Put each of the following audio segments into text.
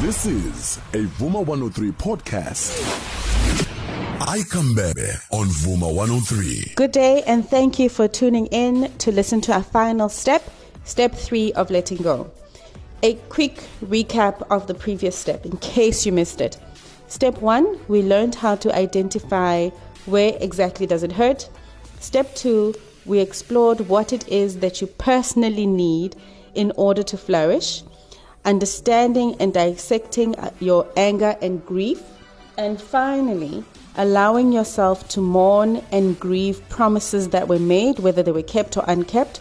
This is a Vuma 103 podcast. Ica Mbebe on Vuma 103. Good day, and thank you for tuning in to listen to our final step, step three of letting go. A quick recap of the previous step in case you missed it. Step one, we learned how to identify where exactly does it hurt. Step two, we explored what it is that you personally need in order to flourish, understanding and dissecting uh, your anger and grief, and finally, allowing yourself to mourn and grieve promises that were made, whether they were kept or unkept,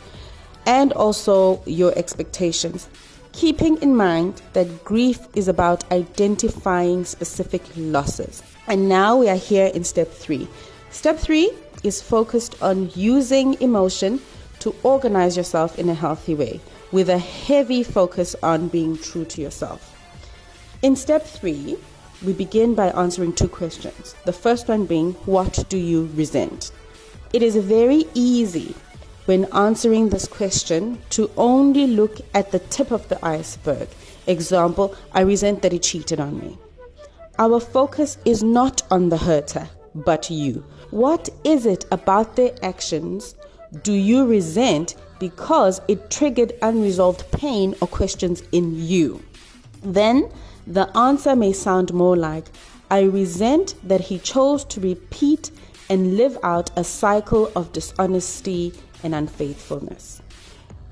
and also your expectations. Keeping in mind that grief is about identifying specific losses. And now we are here in step three. Step three is focused on using emotion to organize yourself in a healthy way with a heavy focus on being true to yourself. In step three, we begin by answering two questions. The first one being, What do you resent? It is very easy when answering this question to only look at the tip of the iceberg. Example, I resent that he cheated on me. Our focus is not on the hurter, but you. What is it about their actions do you resent because it triggered unresolved pain or questions in you? Then the answer may sound more like I resent that he chose to repeat and live out a cycle of dishonesty and unfaithfulness.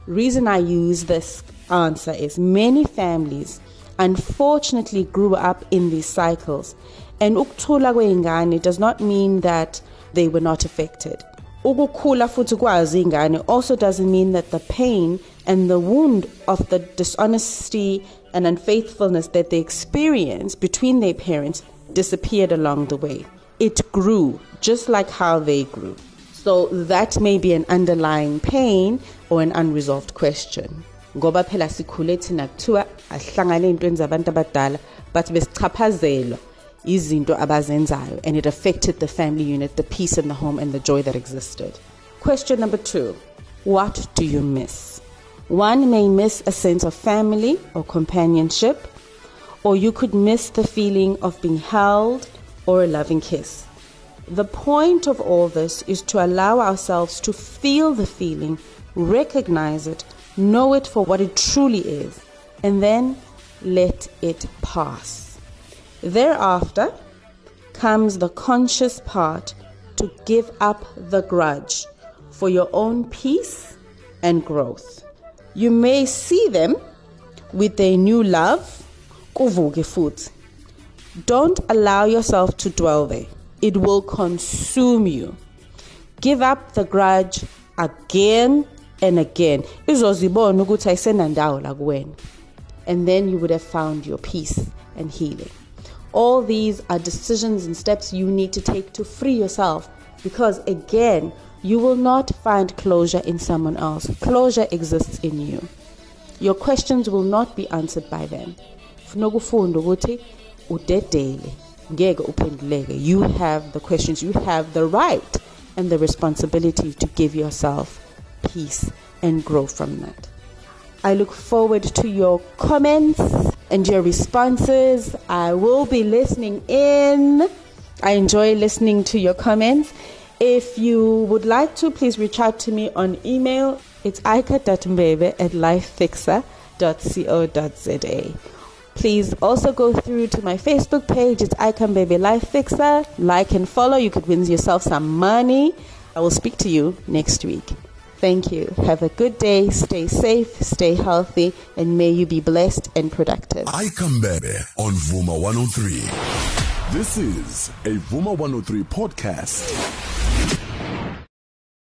Reason I use this answer is many families unfortunately grew up in these cycles and ukuthula kwey'ngane does not mean that they were not affected. Ukukhula futhi kwazi ingane also doesn't mean that the pain and the wound of the dishonesty and unfaithfulness that they experienced between their parents disappeared along the way. It grew just like how they grew. So that may be an underlying pain or an unresolved question. Ngoba phela sikhule thina kuthiwa ahlangane ey'ntweni abadala but besichaphazelwa izinto abazenzayo and it affected the family unit, the peace in the home and the joy that existed. Question number 2. What do you miss? One may miss a sense of family or companionship, or you could miss the feeling of being held or a loving kiss. The point of all this is to allow ourselves to feel the feeling, recognize it, know it for what it truly is, and then let it pass. Thereafter comes the conscious part to give up the grudge for your own peace and growth. You may see them with a new love. Don't allow yourself to dwell there. It will consume you. Give up the grudge again and again. And then you would have found your peace and healing. All these are decisions and steps you need to take to free yourself because, again, you will not find closure in someone else. Closure exists in you. Your questions will not be answered by them. You have the questions, you have the right and the responsibility to give yourself peace and grow from that. I look forward to your comments and your responses. I will be listening in. I enjoy listening to your comments. If you would like to, please reach out to me on email. It's ika.mbebe at lifefixer.co.za. Please also go through to my Facebook page. It's Ica Mbebe Life Fixer. Like and follow. You could win yourself some money. I will speak to you next week. Thank you. Have a good day. Stay safe, stay healthy, and may you be blessed and productive. Ica Mbebe on Vuma 103. This is a Vuma 103 podcast.